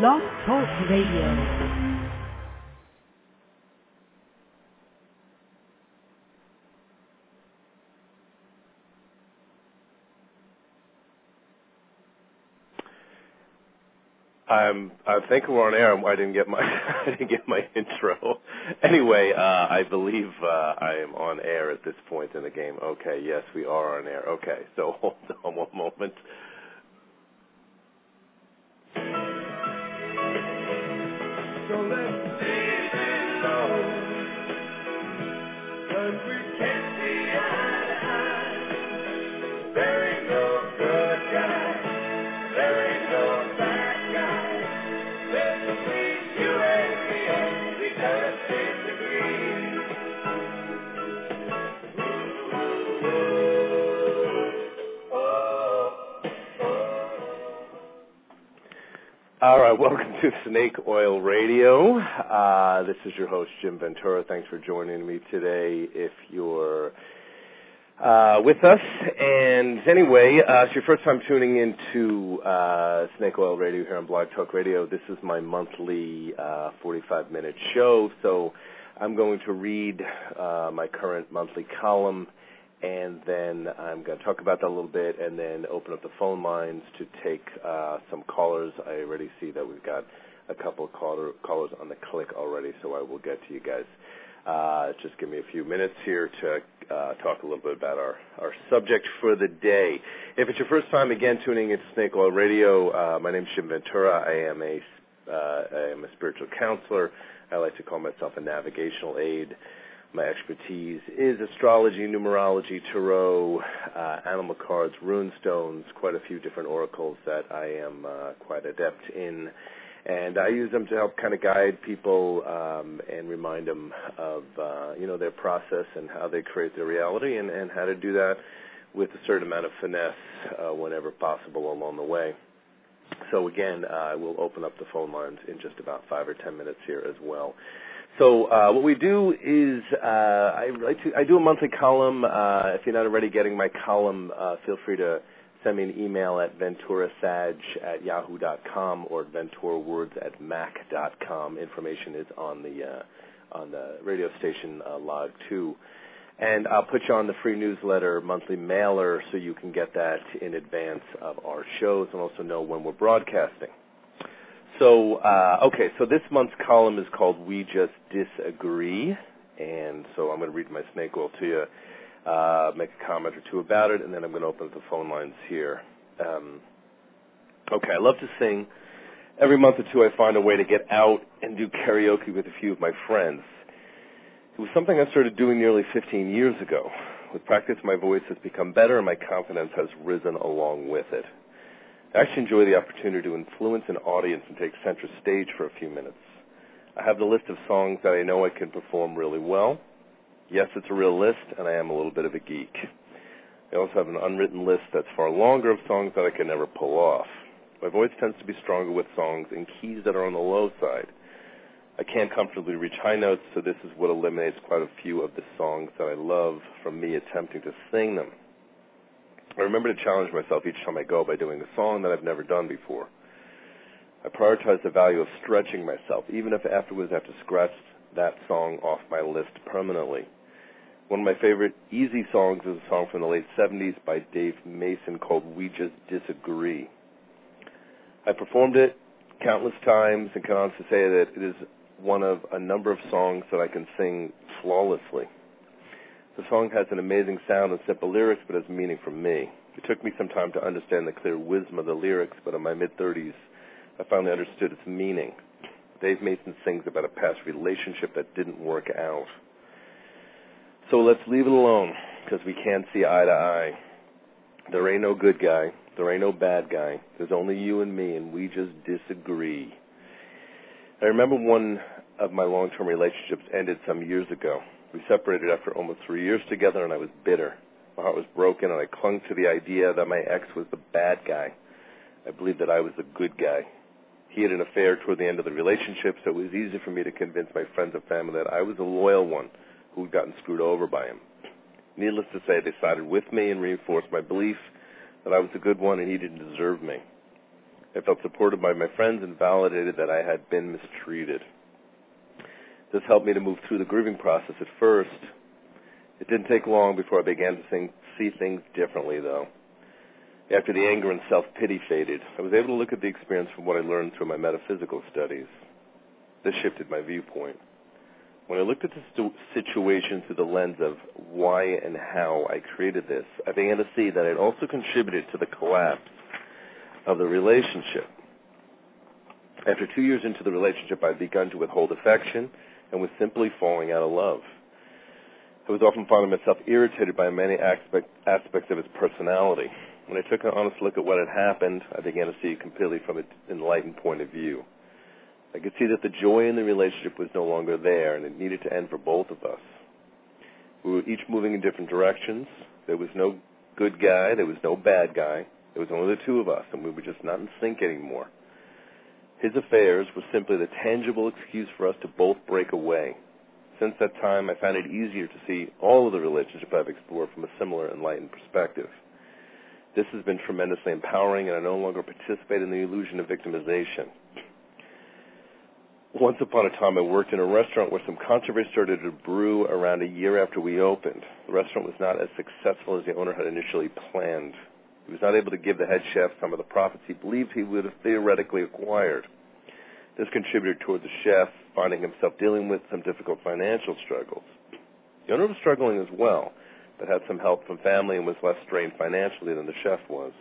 Blog Talk Radio. I'm I think we're on air. I didn't get my I didn't get my intro. Anyway, uh, I believe uh, I am on air at this point in the game. Okay, yes, we are on air. Okay, so hold on one moment. Right, welcome to Snake Oil Radio. Uh, this is your host Jim Ventura. Thanks for joining me today. If you're uh, with us, and anyway, uh, it's your first time tuning into uh, Snake Oil Radio here on Blog Talk Radio. This is my monthly uh, 45-minute show, so I'm going to read uh, my current monthly column and then I'm going to talk about that a little bit, and then open up the phone lines to take uh, some callers. I already see that we've got a couple of caller, callers on the click already, so I will get to you guys. Uh, just give me a few minutes here to uh, talk a little bit about our, our subject for the day. If it's your first time again tuning into Snake Oil Radio, uh, my name is Jim Ventura. I am a uh, I am a spiritual counselor. I like to call myself a navigational aid. My expertise is astrology, numerology, tarot, uh, animal cards, rune stones, quite a few different oracles that I am uh, quite adept in. And I use them to help kind of guide people um, and remind them of uh, you know their process and how they create their reality and, and how to do that with a certain amount of finesse uh, whenever possible along the way. So again, uh, I will open up the phone lines in just about five or ten minutes here as well. So uh, what we do is uh, I like to I do a monthly column. Uh, if you're not already getting my column, uh, feel free to send me an email at venturasag at yahoo.com or venturawords at mac.com. Information is on the uh, on the radio station uh, log too. And I'll put you on the free newsletter monthly mailer so you can get that in advance of our shows and also know when we're broadcasting. So, uh, okay, so this month's column is called We Just Disagree. And so I'm going to read my snake oil to you, uh, make a comment or two about it, and then I'm going to open up the phone lines here. Um, okay, I love to sing. Every month or two, I find a way to get out and do karaoke with a few of my friends. It was something I started doing nearly 15 years ago. With practice, my voice has become better and my confidence has risen along with it. I actually enjoy the opportunity to influence an audience and take center stage for a few minutes. I have the list of songs that I know I can perform really well. Yes, it's a real list, and I am a little bit of a geek. I also have an unwritten list that's far longer of songs that I can never pull off. My voice tends to be stronger with songs in keys that are on the low side. I can't comfortably reach high notes, so this is what eliminates quite a few of the songs that I love from me attempting to sing them. I remember to challenge myself each time I go by doing a song that I've never done before. I prioritize the value of stretching myself, even if afterwards I have to scratch that song off my list permanently. One of my favorite easy songs is a song from the late 70s by Dave Mason called We Just Disagree. I performed it countless times and can honestly say that it is one of a number of songs that I can sing flawlessly. The song has an amazing sound and simple lyrics, but has meaning for me. It took me some time to understand the clear wisdom of the lyrics, but in my mid 30s, I finally understood its meaning. Dave Mason sings about a past relationship that didn't work out. So let's leave it alone, because we can't see eye to eye. There ain't no good guy. There ain't no bad guy. There's only you and me, and we just disagree. I remember one of my long-term relationships ended some years ago. We separated after almost three years together, and I was bitter. My heart was broken, and I clung to the idea that my ex was the bad guy. I believed that I was the good guy. He had an affair toward the end of the relationship, so it was easy for me to convince my friends and family that I was a loyal one who'd gotten screwed over by him. Needless to say, they sided with me and reinforced my belief that I was the good one and he didn't deserve me. I felt supported by my friends and validated that I had been mistreated. This helped me to move through the grieving process at first. It didn't take long before I began to think, see things differently, though. After the anger and self pity faded, I was able to look at the experience from what I learned through my metaphysical studies. This shifted my viewpoint. When I looked at the situation through the lens of why and how I created this, I began to see that it also contributed to the collapse of the relationship. After two years into the relationship, I had begun to withhold affection and was simply falling out of love. I was often finding myself irritated by many aspect, aspects of his personality. When I took an honest look at what had happened, I began to see it completely from an enlightened point of view. I could see that the joy in the relationship was no longer there and it needed to end for both of us. We were each moving in different directions. There was no good guy, there was no bad guy. There was only the two of us, and we were just not in sync anymore. His affairs were simply the tangible excuse for us to both break away. Since that time, I found it easier to see all of the relationships I've explored from a similar enlightened perspective. This has been tremendously empowering, and I no longer participate in the illusion of victimization. Once upon a time, I worked in a restaurant where some controversy started to brew around a year after we opened. The restaurant was not as successful as the owner had initially planned. He was not able to give the head chef some of the profits he believed he would have theoretically acquired. This contributed toward the chef finding himself dealing with some difficult financial struggles. The owner was struggling as well, but had some help from family and was less strained financially than the chef was.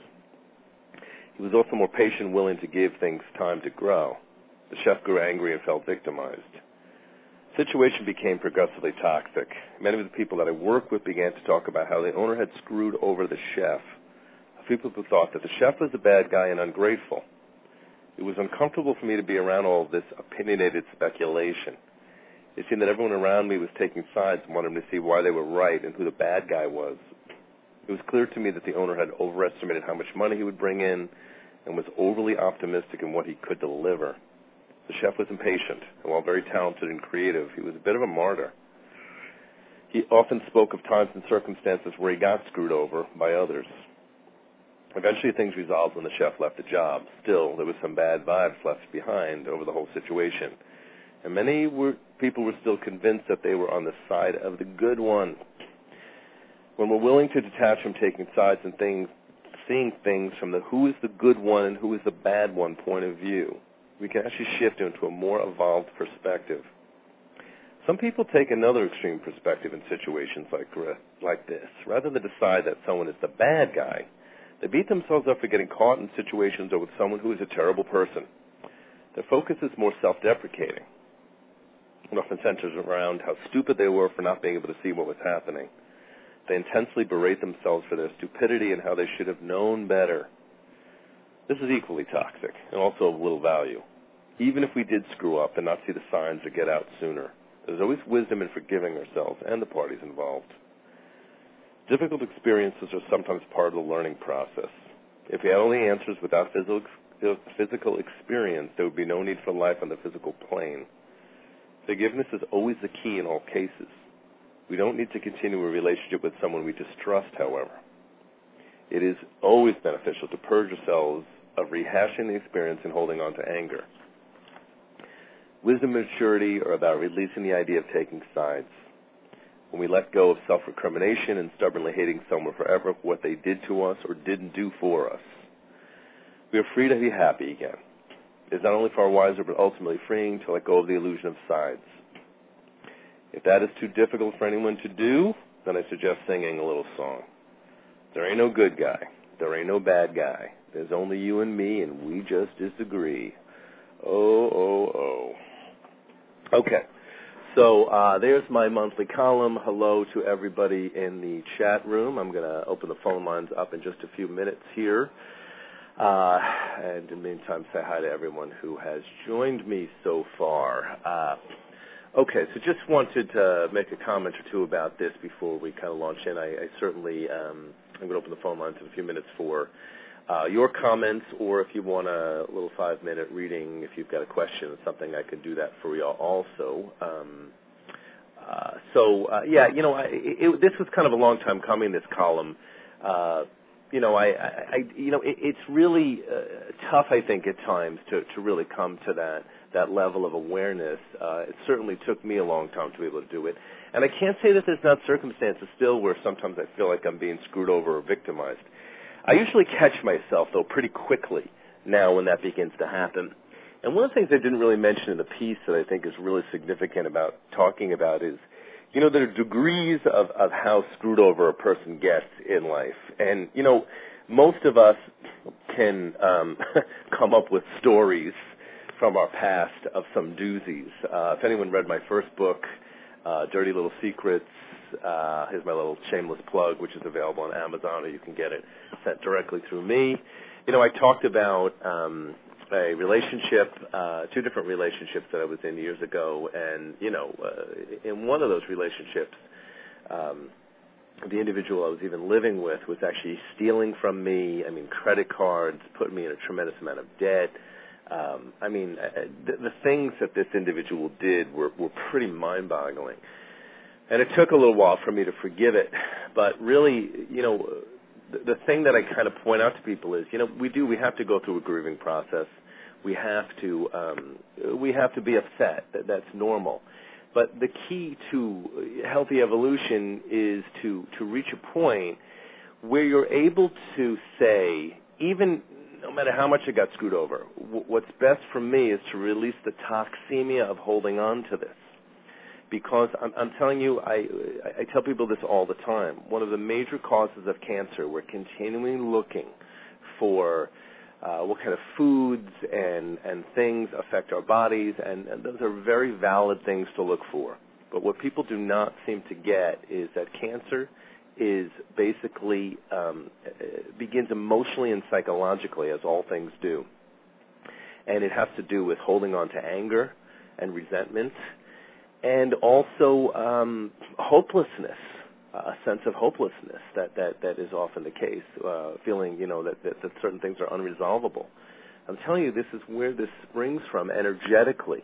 He was also more patient willing to give things time to grow. The chef grew angry and felt victimized. The situation became progressively toxic. Many of the people that I worked with began to talk about how the owner had screwed over the chef. A few people thought that the chef was a bad guy and ungrateful. It was uncomfortable for me to be around all this opinionated speculation. It seemed that everyone around me was taking sides and wanted to see why they were right and who the bad guy was. It was clear to me that the owner had overestimated how much money he would bring in and was overly optimistic in what he could deliver. The chef was impatient, and while very talented and creative, he was a bit of a martyr. He often spoke of times and circumstances where he got screwed over by others. Eventually, things resolved when the chef left the job. Still, there was some bad vibes left behind over the whole situation, and many were, people were still convinced that they were on the side of the good one. When we're willing to detach from taking sides and things, seeing things from the who is the good one and who is the bad one point of view, we can actually shift into a more evolved perspective. Some people take another extreme perspective in situations like like this. Rather than decide that someone is the bad guy, they beat themselves up for getting caught in situations or with someone who is a terrible person. Their focus is more self-deprecating. It often centers around how stupid they were for not being able to see what was happening. They intensely berate themselves for their stupidity and how they should have known better. This is equally toxic and also of little value even if we did screw up and not see the signs or get out sooner. There's always wisdom in forgiving ourselves and the parties involved. Difficult experiences are sometimes part of the learning process. If we had only answers without uh, physical experience, there would be no need for life on the physical plane. Forgiveness is always the key in all cases. We don't need to continue a relationship with someone we distrust, however. It is always beneficial to purge ourselves of rehashing the experience and holding on to anger. Wisdom and maturity are about releasing the idea of taking sides. When we let go of self recrimination and stubbornly hating someone forever for what they did to us or didn't do for us, we are free to be happy again. It is not only far wiser, but ultimately freeing to let go of the illusion of sides. If that is too difficult for anyone to do, then I suggest singing a little song. There ain't no good guy. There ain't no bad guy. There's only you and me, and we just disagree. Oh, oh, oh. Okay. So uh, there's my monthly column. Hello to everybody in the chat room. I'm going to open the phone lines up in just a few minutes here. Uh, and in the meantime, say hi to everyone who has joined me so far. Uh, okay, so just wanted to make a comment or two about this before we kind of launch in. I, I certainly, um, I'm going to open the phone lines in a few minutes for uh, your comments, or if you want a little five-minute reading, if you've got a question or something, I can do that for you also. Um, uh, so uh, yeah, you know, I, it, this was kind of a long time coming. This column, uh, you know, I, I, I you know, it, it's really uh, tough, I think, at times to to really come to that that level of awareness. Uh, it certainly took me a long time to be able to do it, and I can't say that there's not circumstances still where sometimes I feel like I'm being screwed over or victimized. I usually catch myself though pretty quickly now when that begins to happen. And one of the things I didn't really mention in the piece that I think is really significant about talking about is you know, there are degrees of, of how screwed over a person gets in life. And, you know, most of us can um, come up with stories from our past of some doozies. Uh, if anyone read my first book, uh, Dirty Little Secrets, here's my little shameless plug, which is available on Amazon, or you can get it sent directly through me. You know, I talked about um, a relationship, uh, two different relationships that I was in years ago, and you know, uh, in one of those relationships, um, the individual I was even living with was actually stealing from me. I mean, credit cards, put me in a tremendous amount of debt. Um, I mean, uh, the, the things that this individual did were, were pretty mind-boggling, and it took a little while for me to forgive it. But really, you know, the, the thing that I kind of point out to people is, you know, we do we have to go through a grieving process we have to um, we have to be upset. That, that's normal. But the key to healthy evolution is to to reach a point where you're able to say, even no matter how much it got screwed over, w- what's best for me is to release the toxemia of holding on to this. Because I'm, I'm telling you, I, I tell people this all the time. One of the major causes of cancer, we're continually looking for uh, what kind of foods and, and things affect our bodies, and, and those are very valid things to look for. But what people do not seem to get is that cancer is basically um, begins emotionally and psychologically, as all things do, and it has to do with holding on to anger and resentment, and also um, hopelessness a sense of hopelessness that that that is often the case, uh, feeling you know that, that that certain things are unresolvable. I'm telling you, this is where this springs from energetically.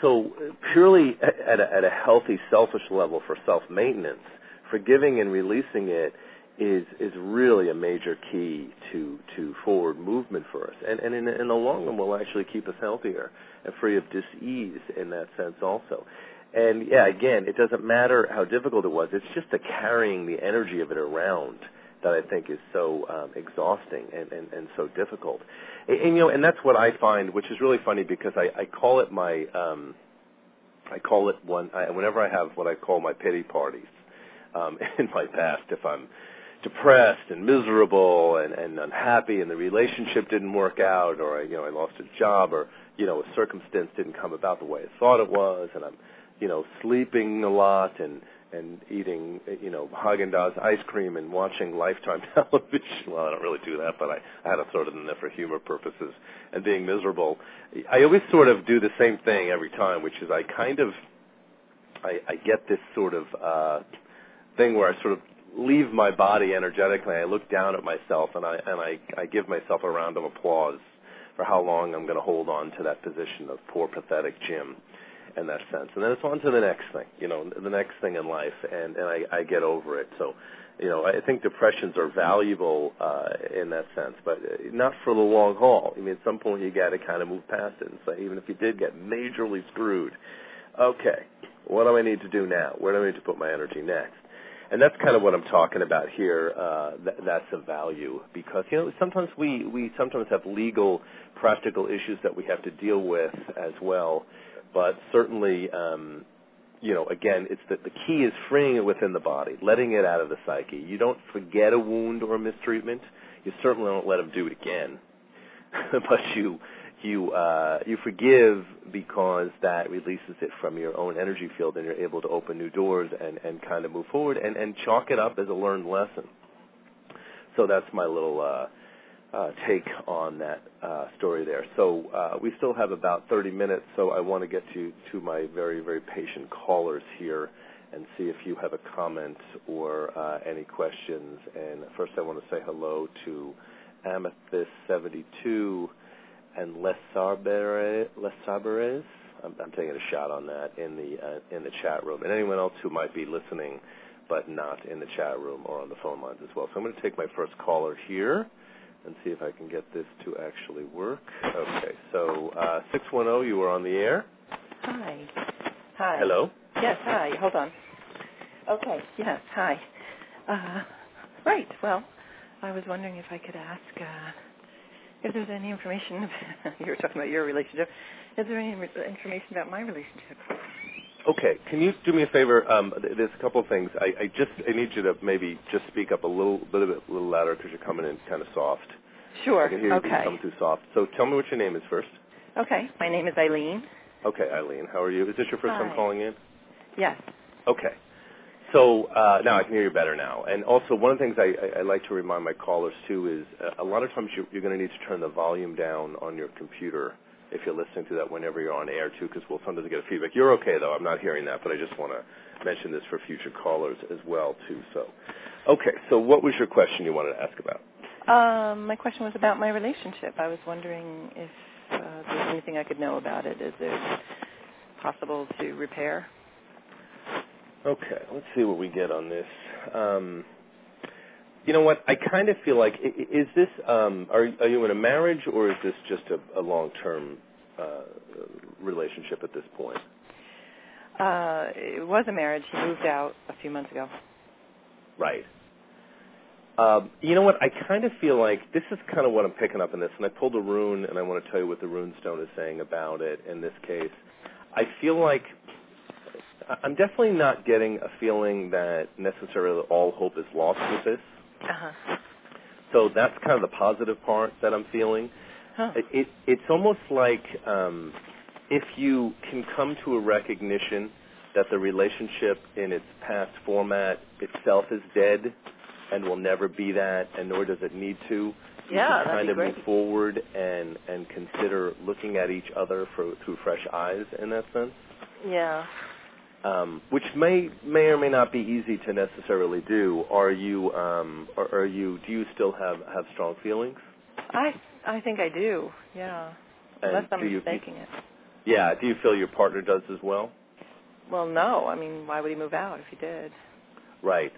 So purely at a, at a healthy, selfish level for self maintenance, forgiving and releasing it is is really a major key to to forward movement for us, and and in, in the long run will actually keep us healthier and free of disease in that sense also. And yeah, again, it doesn't matter how difficult it was. It's just the carrying the energy of it around that I think is so um, exhausting and, and, and so difficult. And, and you know, and that's what I find, which is really funny because I, I call it my, um, I call it one. I, whenever I have what I call my pity parties um, in my past, if I'm depressed and miserable and, and unhappy, and the relationship didn't work out, or I, you know, I lost a job, or you know, a circumstance didn't come about the way I thought it was, and I'm you know, sleeping a lot and and eating, you know, Haagen-Dazs ice cream and watching Lifetime television. Well, I don't really do that, but I, I had to throw it in there for humor purposes. And being miserable, I always sort of do the same thing every time, which is I kind of, I, I get this sort of uh, thing where I sort of leave my body energetically. I look down at myself and I and I, I give myself a round of applause for how long I'm going to hold on to that position of poor, pathetic Jim in that sense. And then it's on to the next thing, you know, the next thing in life, and and I, I get over it. So, you know, I think depressions are valuable uh, in that sense, but not for the long haul. I mean, at some point you got to kind of move past it and say, even if you did get majorly screwed, okay, what do I need to do now? Where do I need to put my energy next? and that's kind of what I'm talking about here. Uh, th- that's a value because you know sometimes we we sometimes have legal, practical issues that we have to deal with as well, but certainly, um, you know, again, it's that the key is freeing it within the body, letting it out of the psyche. You don't forget a wound or a mistreatment. You certainly don't let them do it again, but you you uh, you forgive because that releases it from your own energy field, and you're able to open new doors and and kind of move forward and and chalk it up as a learned lesson. So that's my little. Uh, uh, take on that uh, story there. So uh, we still have about 30 minutes, so I want to get to, to my very, very patient callers here and see if you have a comment or uh, any questions. And first, I want to say hello to Amethyst72 and Les Sarberes. Les I'm, I'm taking a shot on that in the uh, in the chat room, and anyone else who might be listening but not in the chat room or on the phone lines as well. So I'm going to take my first caller here and see if I can get this to actually work. Okay, so uh, 610, you are on the air. Hi. Hi. Hello. Yes, hi. Hold on. Okay, yes, hi. Uh, right, well, I was wondering if I could ask uh, if there's any information. you were talking about your relationship. Is there any re- information about my relationship? Okay, can you do me a favor? Um, there's a couple of things. I, I just I need you to maybe just speak up a little bit, a little louder because you're coming in kind of soft. Sure. I can hear you okay. coming too soft. So tell me what your name is first. Okay. My name is Eileen. Okay, Eileen, how are you? Is this your first time calling in? Yes. Okay. So uh, now I can hear you better now. And also, one of the things I, I, I like to remind my callers too is uh, a lot of times you're, you're going to need to turn the volume down on your computer if you're listening to that whenever you're on air too, because we'll sometimes get a feedback. You're okay though. I'm not hearing that, but I just want to mention this for future callers as well too. So, okay. So what was your question you wanted to ask about? Um, my question was about my relationship. I was wondering if uh, there's anything I could know about it. Is it possible to repair? Okay, let's see what we get on this. Um, you know what? I kind of feel like is this um, are are you in a marriage or is this just a, a long term uh, relationship at this point? Uh, it was a marriage. He moved out a few months ago. Right. Um, you know what? I kind of feel like this is kind of what I'm picking up in this, and I pulled a rune, and I want to tell you what the rune stone is saying about it. In this case, I feel like I'm definitely not getting a feeling that necessarily all hope is lost with this. Uh-huh. So that's kind of the positive part that I'm feeling. Huh. It, it it's almost like um, if you can come to a recognition that the relationship in its past format itself is dead and will never be that, and nor does it need to. You Yeah, can kind of great. move forward and and consider looking at each other for, through fresh eyes in that sense. Yeah. Um, which may may or may not be easy to necessarily do. Are you um, are, are you do you still have have strong feelings? I I think I do. Yeah. And Unless I'm you- mistaking it. Yeah. Do you feel your partner does as well? Well, no. I mean, why would he move out if he did? Right.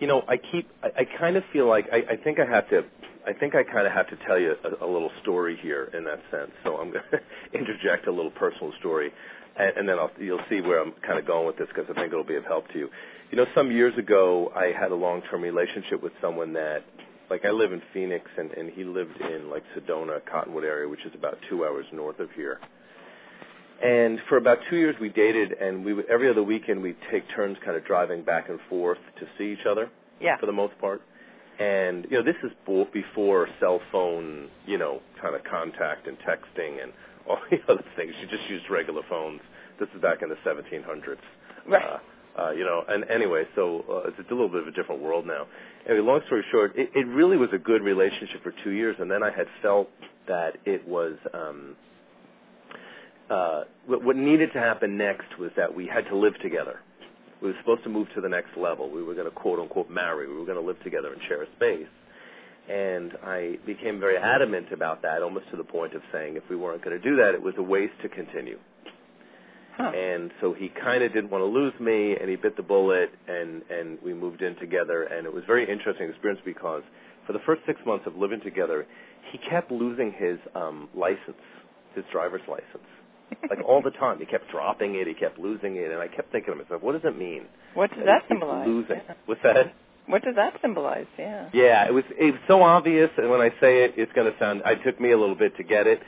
You know, I keep I, I kind of feel like I, I think I have to I think I kind of have to tell you a, a little story here in that sense. So I'm going to interject a little personal story, and, and then I'll, you'll see where I'm kind of going with this because I think it'll be of help to you. You know, some years ago, I had a long-term relationship with someone that, like, I live in Phoenix, and, and he lived in like Sedona, Cottonwood area, which is about two hours north of here. And for about two years, we dated, and we would every other weekend we'd take turns, kind of driving back and forth to see each other Yeah. for the most part. And you know, this is before cell phone, you know, kind of contact and texting and all the other things. You just used regular phones. This is back in the 1700s. Right. Uh, uh, you know, and anyway, so uh, it's a little bit of a different world now. Anyway, long story short, it, it really was a good relationship for two years, and then I had felt that it was um, uh, what, what needed to happen next was that we had to live together. We were supposed to move to the next level. We were going to quote unquote marry. We were going to live together and share a space. And I became very adamant about that, almost to the point of saying if we weren't going to do that, it was a waste to continue. Huh. And so he kind of didn't want to lose me, and he bit the bullet, and and we moved in together. And it was a very interesting experience because for the first six months of living together, he kept losing his um, license, his driver's license, like all the time. He kept dropping it, he kept losing it, and I kept thinking to myself, what does it mean? What does that symbolize? Losing. Yeah. What's that? What does that symbolize? Yeah. Yeah, it was it was so obvious, and when I say it, it's going to sound. It took me a little bit to get it.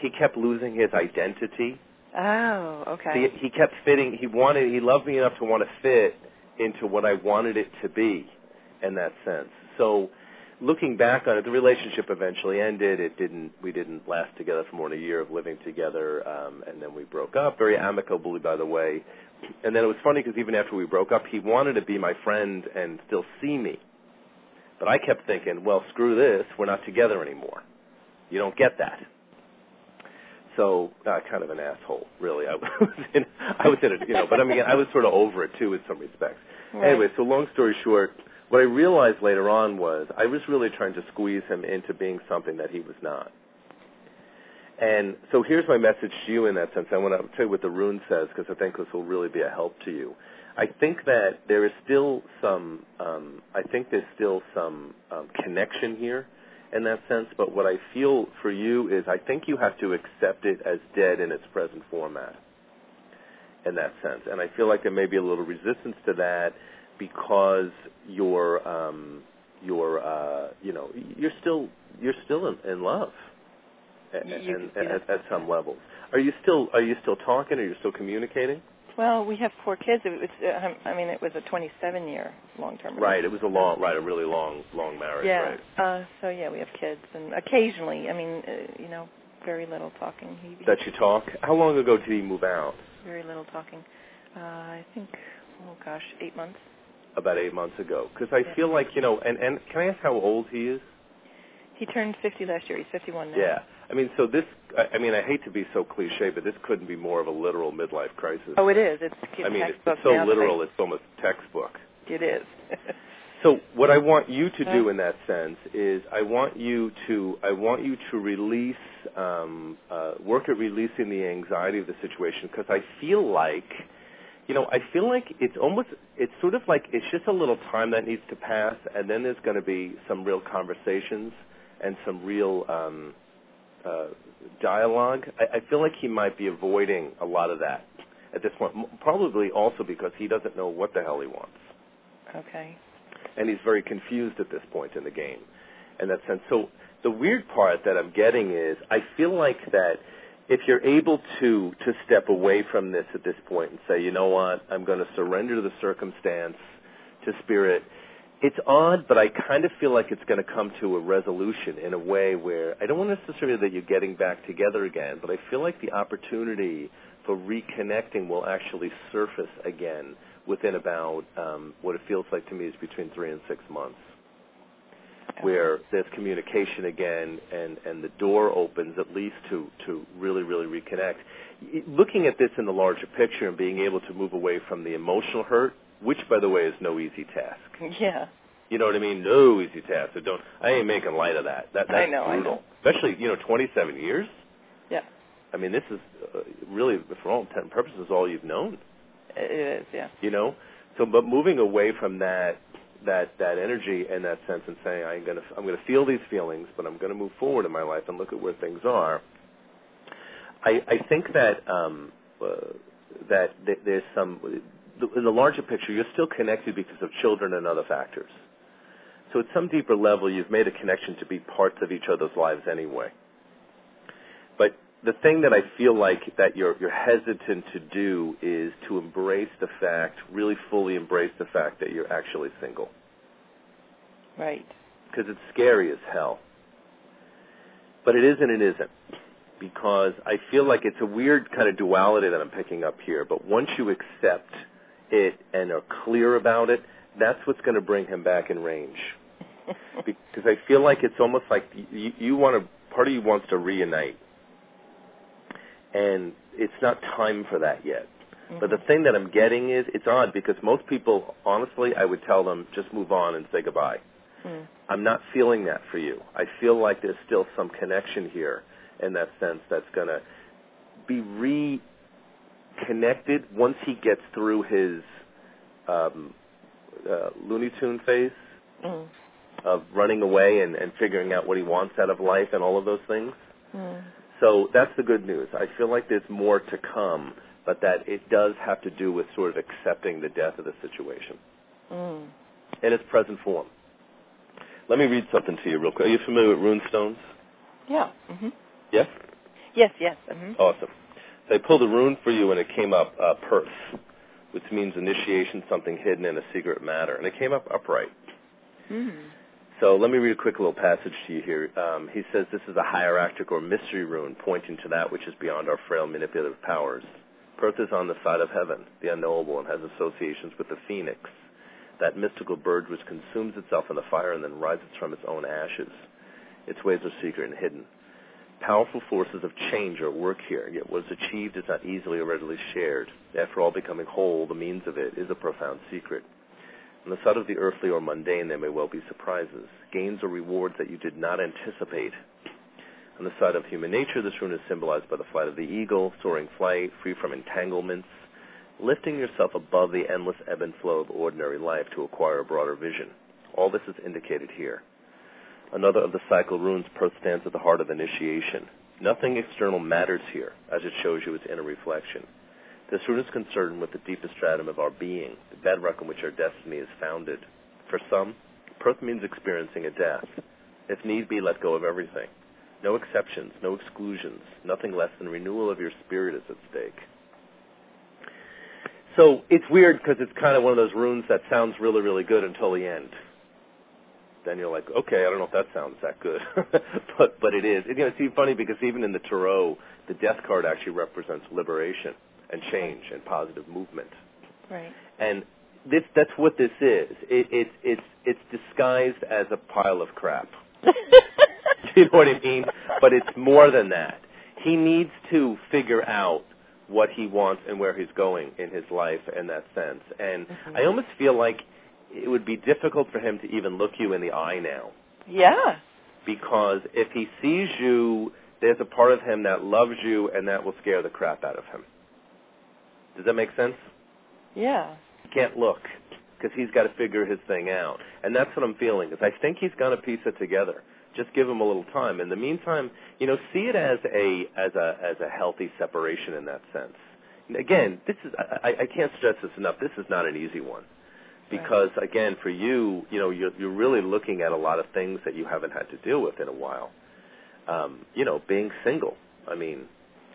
He kept losing his identity. Oh, okay. See, he kept fitting. He wanted. He loved me enough to want to fit into what I wanted it to be, in that sense. So, looking back on it, the relationship eventually ended. It didn't. We didn't last together for more than a year of living together, um, and then we broke up very amicably, by the way. And then it was funny because even after we broke up, he wanted to be my friend and still see me. But I kept thinking, well, screw this. We're not together anymore. You don't get that. So, uh, kind of an asshole, really. I was in, I was in it, you know, but I mean, I was sort of over it too in some respects. Right. Anyway, so long story short, what I realized later on was I was really trying to squeeze him into being something that he was not. And so here's my message to you in that sense. I want to tell you what the rune says because I think this will really be a help to you. I think that there is still some, um, I think there's still some um, connection here in that sense. But what I feel for you is I think you have to accept it as dead in its present format in that sense. And I feel like there may be a little resistance to that because you're, um, you're, uh, you know, you're still, you're still in, in love at, You- and, you- at, at some levels. Are you still, are you still talking? Are you still communicating? Well, we have four kids. It was, uh, I mean, it was a 27-year long-term. Right. It was a long, right, a really long, long marriage. Yeah. Right. Uh, so yeah, we have kids, and occasionally, I mean, uh, you know, very little talking. He, That you talk. How long ago did he move out? very little talking. Uh, I think, oh gosh, eight months. About eight months ago. Because I Yeah. feel like you know, and and can I ask how old he is? He turned 50 last year. He's 51 now. Yeah. I mean, so this. I, mean, I hate to be so cliche, but this couldn't be more of a literal midlife crisis. Oh, it is. It's I mean, it's, it's so literal. It's almost textbook. It is. So what I want you to do Uh. in that sense is I want you to I want you to release um, uh, work at releasing the anxiety of the situation because I feel like you know I feel like it's almost it's sort of like it's just a little time that needs to pass and then there's going to be some real conversations and some real um, uh, dialogue. I, I feel like he might be avoiding a lot of that at this point, probably also because he doesn't know what the hell he wants okay. and he's very confused at this point in the game in that sense. So the weird part that I'm getting is I feel like that if you're able to to step away from this at this point and say, you know what, I'm going to surrender to the circumstance, to spirit. It's odd, but I kind of feel like it's going to come to a resolution in a way where I don't want necessarily that you're getting back together again, but I feel like the opportunity for reconnecting will actually surface again within about um, what it feels like to me is between three and six months, where there's communication again and, and the door opens at least to, to really, really reconnect. Looking at this in the larger picture and being able to move away from the emotional hurt, which, by the way, is no easy task. Yeah. You know what I mean? No easy task. So don't. I ain't making light of that. That that's I know, I know. Especially you know, 27 years. Yeah. I mean, this is uh, really, for all intents and purposes, all you've known. It is. Yeah. You know. So, but moving away from that, that that energy and that sense, and saying, I'm gonna, I'm gonna feel these feelings, but I'm gonna move forward in my life and look at where things are. I, I think that um, uh, that th- there's some in the larger picture, you're still connected because of children and other factors. So at some deeper level, you've made a connection to be parts of each other's lives anyway. But the thing that I feel like that you're you're hesitant to do is to embrace the fact, really fully embrace the fact that you're actually single, Right. because it's scary as hell. But it is and it isn't, because I feel like it's a weird kind of duality that I'm picking up here. But once you accept it and are clear about it, that's what's going to bring him back in range. because I feel like it's almost like you, you want to, part of you wants to reunite, and it's not time for that yet. But the thing that I'm getting is, it's odd because most people, honestly, I would tell them just move on and say goodbye. Mm. I'm not feeling that for you. I feel like there's still some connection here in that sense that's going to be reconnected once he gets through his um, uh, Looney Tune phase Mm. of running away and, and figuring out what he wants out of life and all of those things. Mm. So that's the good news. I feel like there's more to come, but that it does have to do with sort of accepting the death of the situation Mm. in its present form. Let me read something to you real quick. Are you familiar with rune stones? Yeah. hmm Yes? Yes. Yes. hmm Awesome. I pulled a rune for you and it came up uh, Perth, which means initiation, something hidden in a secret matter. And it came up upright. Mm. So let me read a quick little passage to you here. Um, he says this is a hierarchic or mystery rune pointing to that which is beyond our frail manipulative powers. Perth is on the side of heaven, the unknowable, and has associations with the phoenix, that mystical bird which consumes itself in the fire and then rises from its own ashes. Its ways are secret and hidden. Powerful forces of change are at work here, yet what is achieved is not easily or readily shared. After all, becoming whole, the means of it, is a profound secret. On the side of the earthly or mundane, there may well be surprises, gains or rewards that you did not anticipate. On the side of human nature, this rune is symbolized by the flight of the eagle, soaring flight, free from entanglements, lifting yourself above the endless ebb and flow of ordinary life to acquire a broader vision. All this is indicated here. Another of the cycle runes, Perth stands at the heart of initiation. Nothing external matters here, as it shows you its inner reflection. This rune is concerned with the deepest stratum of our being, the bedrock on which our destiny is founded. For some, Perth means experiencing a death. If need be, let go of everything. No exceptions, no exclusions, nothing less than renewal of your spirit is at stake. So it's weird because it's kind of one of those runes that sounds really, really good until the end. Then you're like, okay, I don't know if that sounds that good, but but it is. And, you know, it's funny because even in the tarot, the death card actually represents liberation and change and positive movement. Right. And this that's what this is. It, it, it's it's disguised as a pile of crap. you know what I mean? But it's more than that. He needs to figure out what he wants and where he's going in his life in that sense. And Mhm. I almost feel like it would be difficult for him to even look you in the eye now yeah. because if he sees you, there's a part of him that loves you and that will scare the crap out of him. Does that make sense? Yeah. He can't look because he's got to figure his thing out. And that's what I'm feeling is I think he's going to piece it together. Just give him a little time. In the meantime, you know, see it as a as a as a healthy separation in that sense. And again, this is I, I can't stress this enough. This is not an easy one because again, for you, you know, you're, you're really looking at a lot of things that you haven't had to deal with in a while. Um, you know, being single. I mean,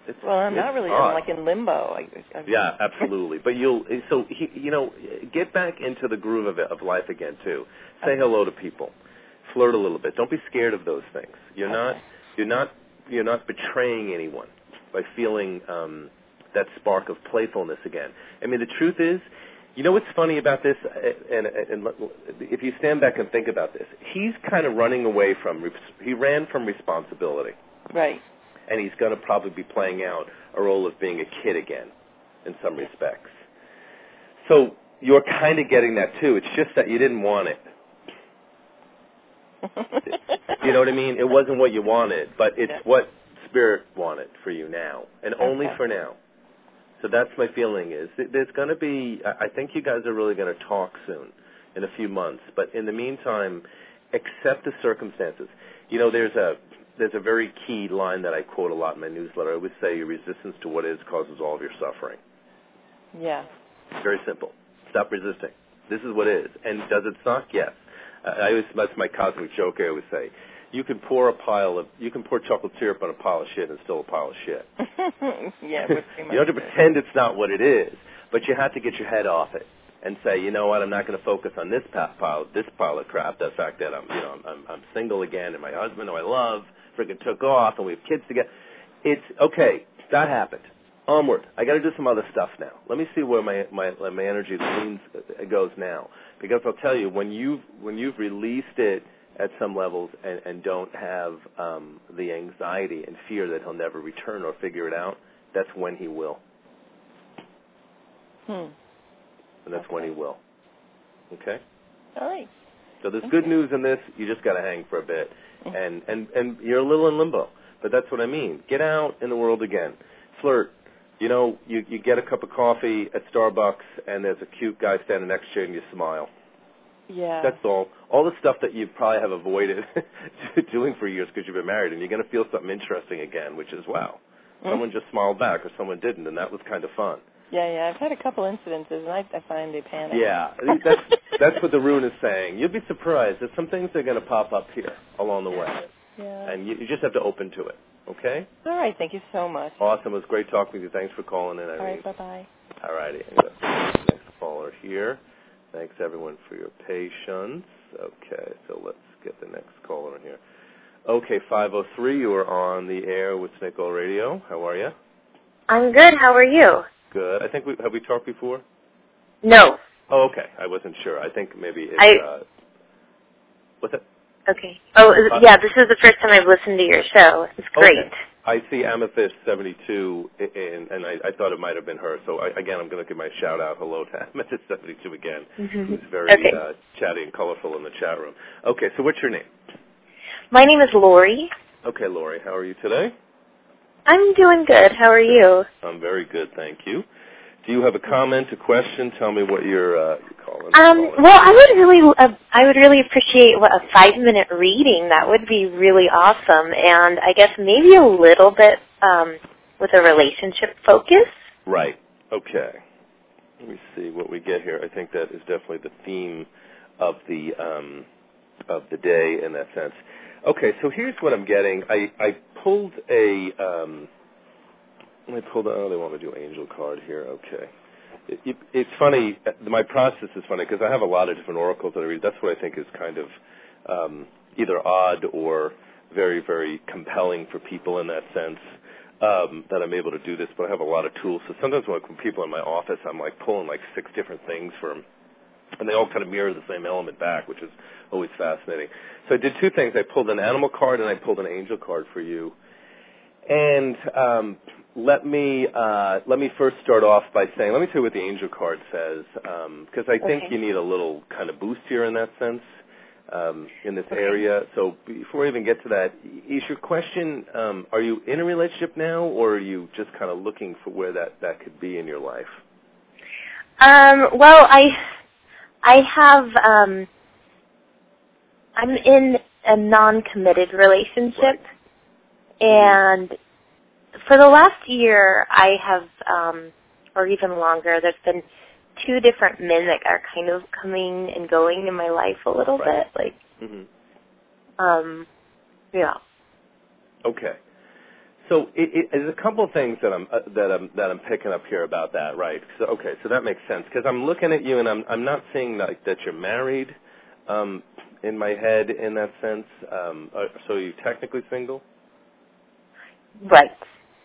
it's Well, I'm not really. hard. I'm like in limbo. I, I, Yeah, absolutely. But you'll so he, you know get back into the groove of it, of life again too. Say Okay. hello to people, flirt a little bit. Don't be scared of those things. You're not you're not you're not betraying anyone by feeling um, that spark of playfulness again. I mean, the truth is. You know what's funny about this, and, and, and if you stand back and think about this, he's kind of running away from. He ran from responsibility Right. and he's going to probably be playing out a role of being a kid again in some respects. So you're kind of getting that too. It's just that you didn't want it. You know what I mean? It wasn't what you wanted, but it's Yeah. what spirit wanted for you now, and only Okay. for now. So that's my feeling is there's going to be. I think you guys are really going to talk soon, in a few months. But in the meantime, accept the circumstances. You know, there's a there's a very key line that I quote a lot in my newsletter. I always say, "Your resistance to what is causes all of your suffering." yeah. Very simple. Stop resisting. This is what is. And does it suck? Yes. I always that's my cosmic joke. I always say, you can pour a pile of you can pour chocolate syrup on a pile of shit and it's still a pile of shit. yeah. you have to pretend it's not what it is, but you have to get your head off it and say, you know what, I'm not going to focus on this pile, this pile of crap. The fact that I'm, you know, I'm, I'm, I'm single again, and my husband, who I love, freaking took off, and we have kids together. It's okay. That happened. Onward. I got to do some other stuff now. Let me see where my my my energy leans uh, goes now, because I'll tell you when you when you've released it at some levels and, and don't have um, the anxiety and fear that he'll never return or figure it out, that's when he will, Hmm. and that's when he will. Okay. All right. So there's Okay. good news in this. You just got to hang for a bit, Mhm. and and and you're a little in limbo. But that's what I mean. Get out in the world again. Flirt. You know, you you get a cup of coffee at Starbucks, and there's a cute guy standing next to you, and you smile. Yeah. That's all. All the stuff that you probably have avoided doing for years because you've been married, and you're going to feel something interesting again, which is wow. Mm. Someone just smiled back, or someone didn't, and that was kind of fun. Yeah, yeah. I've had a couple incidences, and I, I find they panic. Yeah, that's that's what the rune is saying. You'll be surprised. There's some things that are going to pop up here along the way, Yeah. and you, you just have to open to it. Okay. All right. Thank you so much. Awesome. It was great talking with you. Thanks for calling in, All Irene. right. Bye bye. All righty. Next caller here. Thanks everyone for your patience. Okay, so let's get the next caller in here. Okay, 503, you are on the air with Snake Oil Radio. How are you? I'm good. How are you? Good. I think we have we talked before. No. Oh, okay. I wasn't sure. I think maybe it's. I- uh, what's it? Okay. Oh, Uh, yeah. This is the first time I've listened to your show. It's great. Okay. I see Amethyst 72, i- and, and I, I thought it might have been her. So I, again, I'm going to give my shout out hello to Amethyst 72 again, Mhm. who's very Okay. uh, chatty and colorful in the chat room. Okay, so what's your name? My name is Lori. Okay, Lori, how are you today? I'm doing good. How are you? I'm very good, thank you. Do you have a comment, a question? Tell me what you're, uh, you're calling. Um, calling. well, I would really, uh, I would really appreciate what a five-minute reading. That would be really awesome, and I guess maybe a little bit um, with a relationship focus. Right. Okay. Let me see what we get here. I think that is definitely the theme of the um, of the day in that sense. Okay, so here's what I'm getting. I I pulled a um, I pulled. Oh, they want me to do angel card here. Okay. It, it, it's funny. My process is funny because I have a lot of different oracles that I read. That's what I think is kind of um, either odd or very, very compelling for people in that sense um, that I'm able to do this. But I have a lot of tools. So sometimes when, people in my office, I'm like pulling like six different things them, and they all kind of mirror the same element back, which is always fascinating. So I did two things. I pulled an animal card and I pulled an angel card for you. And um, let me uh, let me first start off by saying, let me tell you what the angel card says, because I think you need a little kind of boost here in that sense um, in this Okay. area. So before we even get to that, is your question: um, Are you in a relationship now, or are you just kind of looking for where that that could be in your life? Um, well, I, I have, um, I'm in a non-committed relationship, and for the last year, I have, um, or even longer, there's been two different men that are kind of coming and going in my life a little Right. bit, like, hmm um, yeah. Okay. So it, it, there's a couple of things that I'm uh, that I'm that I'm picking up here about that, right? So okay, so that makes sense because I'm looking at you and I'm I'm not seeing like that you're married, um, in my head in that sense. Um, uh, so you're technically single. Right,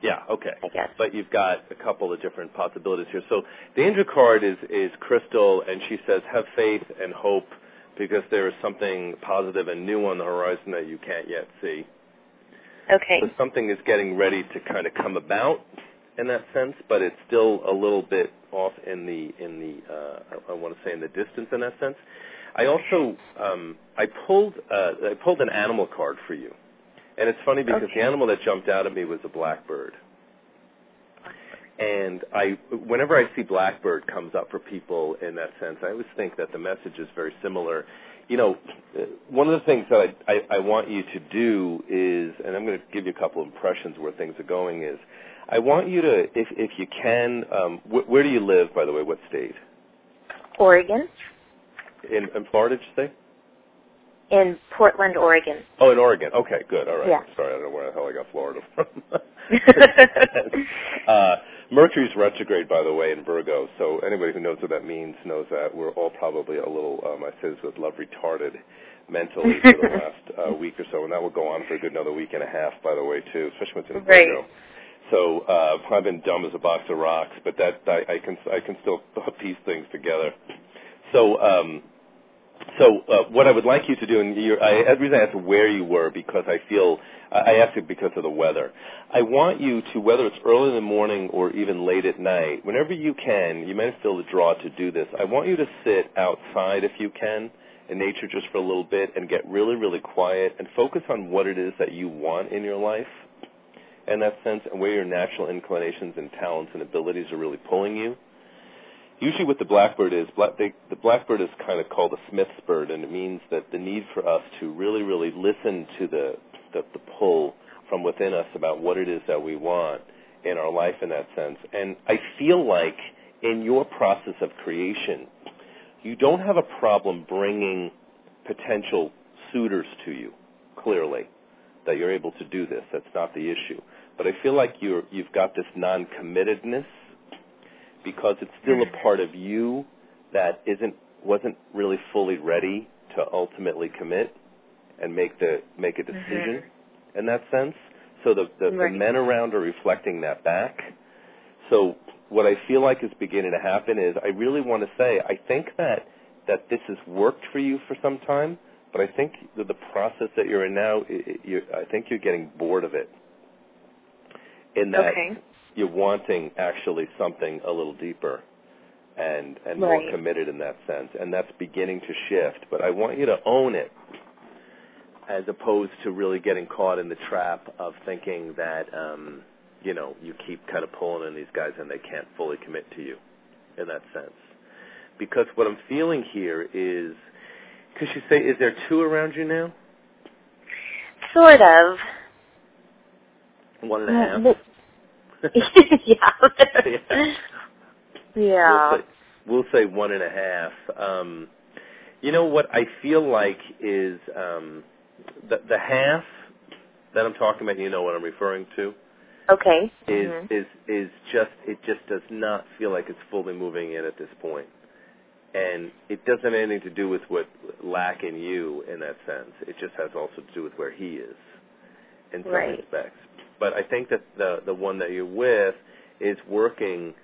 Yeah. Okay. I guess. But you've got a couple of different possibilities here. So the angel card is is Crystal, and she says, "Have faith and hope, because there is something positive and new on the horizon that you can't yet see." Okay. So something is getting ready to kind of come about in that sense, but it's still a little bit off in the in the uh, I, I want to say in the distance in that sense. I also um, I pulled uh, I pulled an animal card for you, and it's funny because Okay. the animal that jumped out at me was a blackbird. And I, whenever I see blackbird comes up for people in that sense, I always think that the message is very similar. You know, one of the things that I, I, I want you to do is, and I'm going to give you a couple of impressions where things are going. Is I want you to, if if you can, um, wh- where do you live, by the way? What state? Oregon, In, in Florida, did you say? In Portland, Oregon. Oh, in Oregon. Okay, good. All right. Yeah. Sorry, I don't know where the hell I got Florida from. uh, Mercury's retrograde, by the way, in Virgo. So anybody who knows what that means knows that we're all probably a little, um, I say this with love, retarded mentally for the last uh, week or so, and that will go on for a good another week and a half, by the way, too, especially when it's in Right. Virgo. So uh, I've been dumb as a box of rocks, but that I, I can I can still piece things together. So. um so uh, what I would like you to do, and you're, I, the reason I asked where you were because I feel I asked you because of the weather. I want you to, whether it's early in the morning or even late at night, whenever you can, you might feel the draw to do this. I want you to sit outside if you can in nature just for a little bit and get really, really quiet and focus on what it is that you want in your life in that sense and where your natural inclinations and talents and abilities are really pulling you usually what the blackbird is, black, they, the blackbird is kind of called a smith's bird, and it means that the need for us to really, really listen to the, the, the pull from within us about what it is that we want in our life in that sense. And I feel like in your process of creation, you don't have a problem bringing potential suitors to you, clearly, that you're able to do this. That's not the issue. But I feel like you're, you've got this non-committedness because it's still a hmm. part of you that isn't wasn't really fully ready to ultimately commit and make the make a mm-hmm. decision in that sense. So the the, Right. the men around are reflecting that back. So what I feel like is beginning to happen is I really want to say I think that that this has worked for you for some time, but I think that the process that you're in now, i i- you, I think you're getting bored of it. In that Okay. You're wanting actually something a little deeper and and more committed in that sense and that's beginning to shift but i want you to own it as opposed to really getting caught in the trap of thinking that um, you know you keep kind of pulling in these guys and they can't fully commit to you in that sense. Because what I'm feeling here is, because you say, is there two around you now? Sort of. One and a half. Yeah. Yeah. yeah. We'll say, we'll say one and a half. Um, you know what I feel like is um, the the half that I'm talking about. You know what I'm referring to Okay. is Mhm. is is just it just does not feel like it's fully moving in at this point, and it doesn't have anything to do with what lack in you in that sense. It just has also to do with where he is in some Right. respects. But I think that the the one that you're with is working.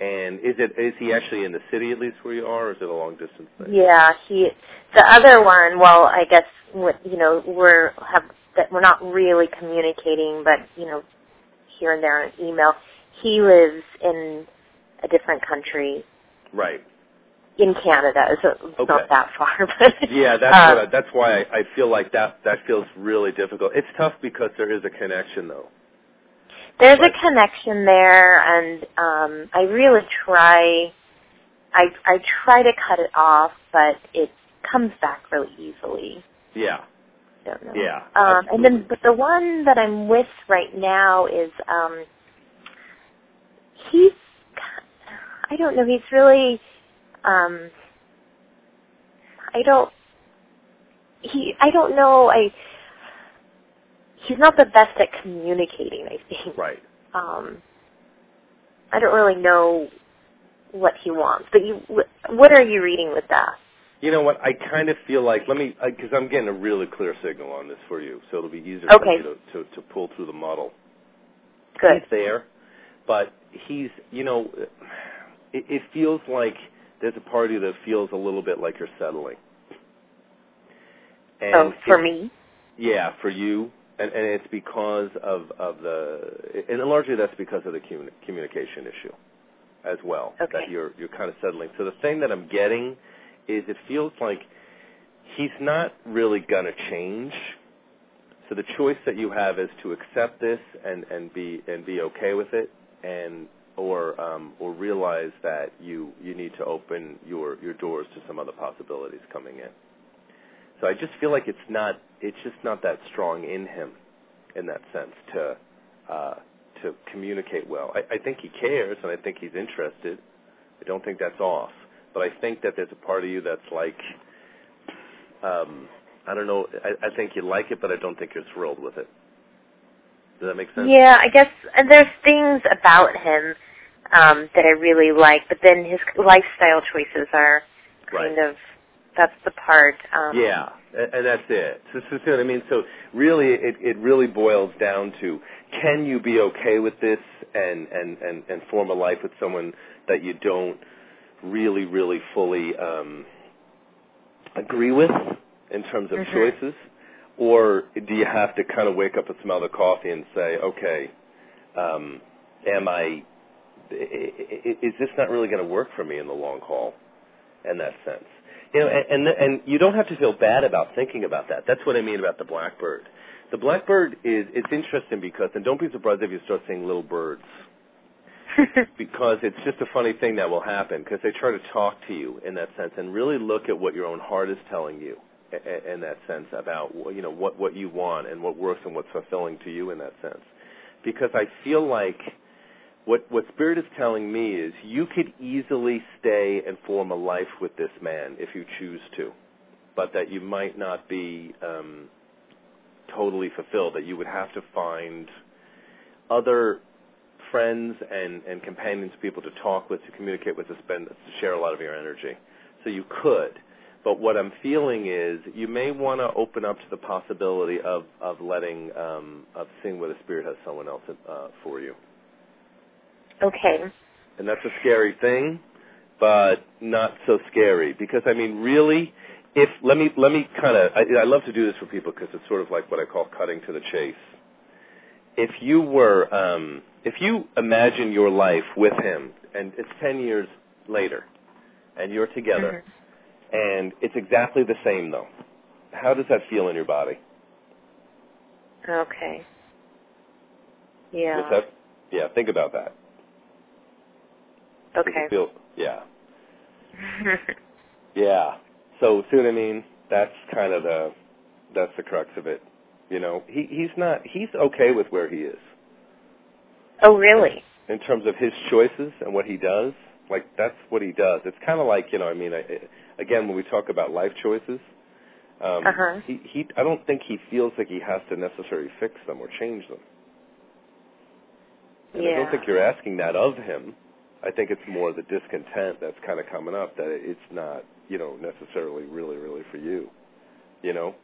And is it is he actually in the city at least where you are, or is it a long distance thing? Yeah, he. The other one, well, I guess you know we're have that we're not really communicating, but you know, here and there on email. He lives in a different country Right. in Canada, so it's Okay. not that far. But Yeah, that's um, what I, that's why I, I feel like that that feels really difficult. It's tough because there is a connection though. There's a connection there, and um, I really try. I I try to cut it off, but it comes back really easily. Yeah. don't know. Yeah, Um, and then, but the one that I'm with right now is, um, he's, I don't know, he's really, um, I don't, he, I don't know, I, he's not the best at communicating, I think. Right. Um, I don't really know what he wants, but you, what are you reading with that? You know what? I kind of feel like let me because I'm getting a really clear signal on this for you, so it'll be easier for Okay. you to, to to pull through the muddle. Good. He's there, but he's you know, it, it feels like there's a party that feels a little bit like you're settling. And oh, for it- me? Yeah, for you, and and it's because of of the, and largely that's because of the commu- communication issue, as well. Okay. That you're you're kind of settling. So the thing that I'm getting is it feels like he's not really gonna change. So the choice that you have is to accept this and and be and be okay with it, and or um, or realize that you you need to open your your doors to some other possibilities coming in. So I just feel like it's not it's just not that strong in him in that sense to uh, to communicate well. I, I think he cares and I think he's interested. I don't think that's off, but I think that there's a part of you that's like um, I don't know. I, I think you like it, but I don't think you're thrilled with it. Does that make sense? Yeah, I guess and there's things about him um that I really like, but then his lifestyle choices are kind of that's the part. Um Yeah, and, that's it. So, so, so, I mean, so really, it, it really boils down to can you be okay with this and, and, and, and form a life with someone that you don't really, really fully um, agree with in terms of Mhm. choices, or do you have to kind of wake up and smell the coffee and say, okay, um, am I? i- i- Is this not really going to work for me in the long haul? In that sense, you know, and, and and you don't have to feel bad about thinking about that. That's what I mean about the blackbird. The blackbird is it's interesting because, and don't be surprised if you start seeing little birds because it's just a funny thing that will happen because they try to talk to you in that sense and really look at what your own heart is telling you in that sense about you know what what you want and what works and what's fulfilling to you in that sense because I feel like what what spirit is telling me is you could easily stay and form a life with this man if you choose to but that you might not be um totally fulfilled that you would have to find other friends and, and companions, people to talk with, to communicate with, to spend, to share a lot of your energy. So you could. But what I'm feeling is you may want to open up to the possibility of, of letting, um, of seeing whether Spirit has someone else uh, for you. Okay. And that's a scary thing, but not so scary. Because, I mean, really, if, let me, let me kind of, I, I love to do this for people because it's sort of like what I call cutting to the chase. If you were, um, if you imagine your life with him, and it's 10 years later, and you're together, Mhm. and it's exactly the same though, how does that feel in your body? Okay. Yeah. That, yeah, think about that. Okay. feel, yeah. Yeah. So see what I mean? That's kind of the that's the crux of it. You know, he he's not he's okay with where he is oh, really? in terms of his choices and what he does. Like that's what he does. It's kind of like you know, I mean, I, again, when we talk about life choices, um, Uh-huh. he he I don't think he feels like he has to necessarily fix them or change them. And I don't think you're asking that of him. I think it's more the discontent that's kind of coming up that it's not, you know, necessarily really, really for you. You know?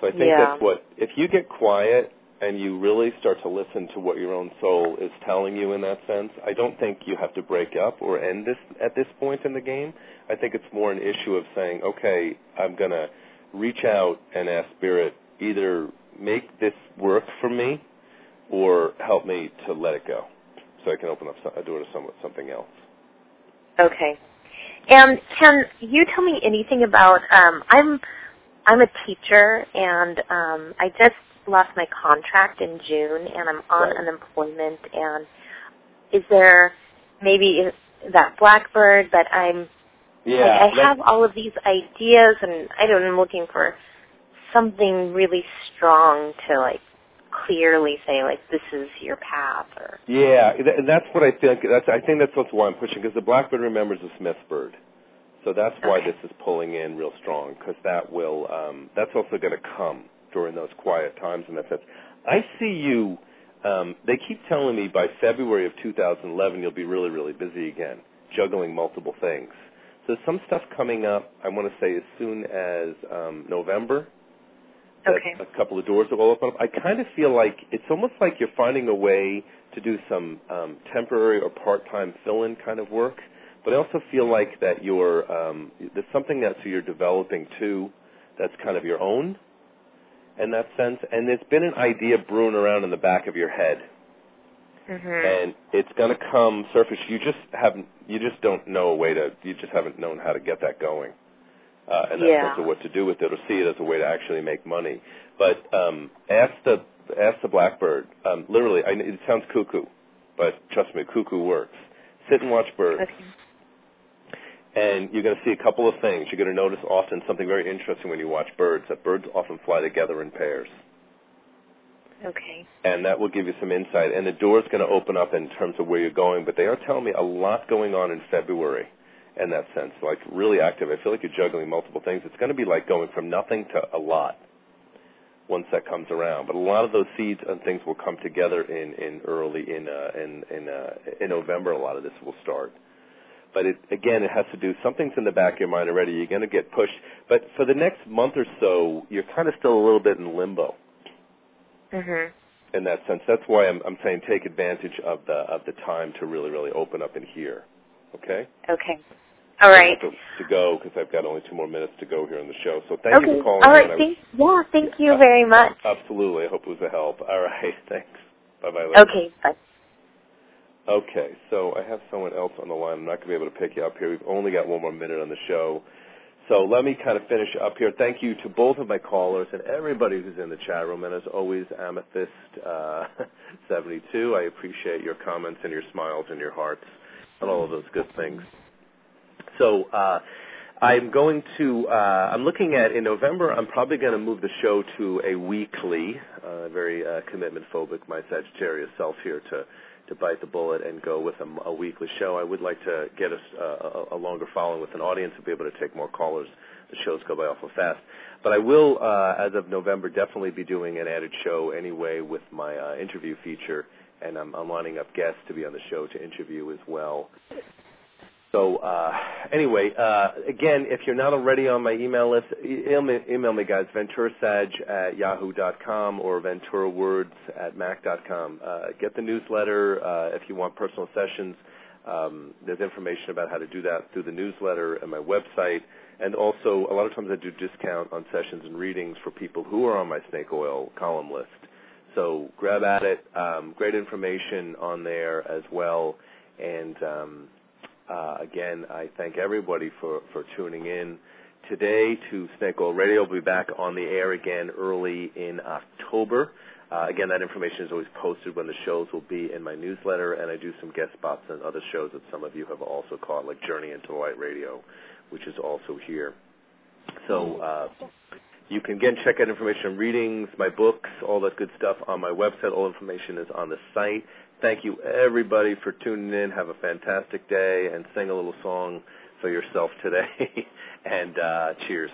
So I think Yeah. that's what, if you get quiet and you really start to listen to what your own soul is telling you in that sense, I don't think you have to break up or end this at this point in the game. I think it's more an issue of saying, okay, I'm going to reach out and ask Spirit, either make this work for me or help me to let it go so I can open up a door to some, something else. Okay. And can you tell me anything about um I'm I'm a teacher and um I just lost my contract in June and I'm on Right. unemployment and is there maybe that blackbird but I'm Yeah, like I have all of these ideas and I don't know I'm looking for something really strong to like clearly say like this is your path or Yeah, and that's what I think. That's I think that's why I'm pushing because the blackbird remembers the smith bird, so that's why Okay. this is pulling in real strong because that will um, that's also going to come during those quiet times in that sense. I see you. Um, they keep telling me by February of 2011 you'll be really really busy again, juggling multiple things. So some stuff coming up. I want to say as soon as um, November. That Okay. a couple of doors will open up. I kind of feel like it's almost like you're finding a way to do some um, temporary or part-time fill-in kind of work. But I also feel like that you're um, there's something that you're developing too, that's kind of your own, in that sense. And there's been an idea brewing around in the back of your head, Mhm. and it's going to come surface. You just haven't, you just don't know a way to, you just haven't known how to get that going uh, in that Yeah. sense of what to do with it or see it as a way to actually make money. But um, ask the ask the blackbird. Um, literally, I, it sounds cuckoo, but trust me, cuckoo works. Sit and watch birds, Okay. and you're going to see a couple of things. You're going to notice often something very interesting when you watch birds. That birds often fly together in pairs Okay. and that will give you some insight. And the door is going to open up in terms of where you're going. But they are telling me a lot going on in February in that sense, like really active. I feel like you're juggling multiple things. It's going to be like going from nothing to a lot once that comes around. But a lot of those seeds and things will come together in in early in uh, in in uh, in November. A lot of this will start. But it, again, it has to do something's in the back of your mind already. You're going to get pushed. But for the next month or so, you're kind of still a little bit in limbo Mhm. in that sense. That's why I'm, I'm saying take advantage of the of the time to really really open up and hear. Okay. Okay. All right. To, to go because I've got only two more minutes to go here on the show. So thank you for calling. All right. Thank, yeah. Thank you Uh, very much. Absolutely. I hope it was a help. All right. Thanks. Bye bye. Okay. Bye. Okay. So I have someone else on the line. I'm not going to be able to pick you up here. We've only got one more minute on the show. So let me kind of finish up here. Thank you to both of my callers and everybody who's in the chat room. And as always, Amethyst uh, 72, I appreciate your comments and your smiles and your hearts and all of those good things. So uh, I'm going to. Uh, I'm looking at in November. I'm probably going to move the show to a weekly. Uh, very uh, commitment phobic, my Sagittarius self here to to bite the bullet and go with a, a weekly show. I would like to get a, a, a longer following with an audience and be able to take more callers. The shows go by awful fast. But I will, uh, as of November, definitely be doing an added show anyway with my uh, interview feature, and I'm, I'm lining up guests to be on the show to interview as well. So uh, anyway, uh, again, if you're not already on my email list, email me, email me guys, venturasag at yahoo.com or venturawords at mac.com. Uh, get the newsletter uh, if you want personal sessions. Um, there's information about how to do that through the newsletter and my website. And also, a lot of times I do discount on sessions and readings for people who are on my snake oil column list. So grab at it. Um, great information on there as well. And um, uh, again, I thank everybody for, for tuning in today to Snake Oil Radio. We'll be back on the air again early in October. Uh, again, that information is always posted when the shows will be in my newsletter, and I do some guest spots on other shows that some of you have also caught, like Journey into Light Radio, which is also here. So uh, you can again check out information on readings, my books, all that good stuff on my website. All information is on the site. Thank you everybody for tuning in. Have a fantastic day and sing a little song for yourself today. and uh, cheers.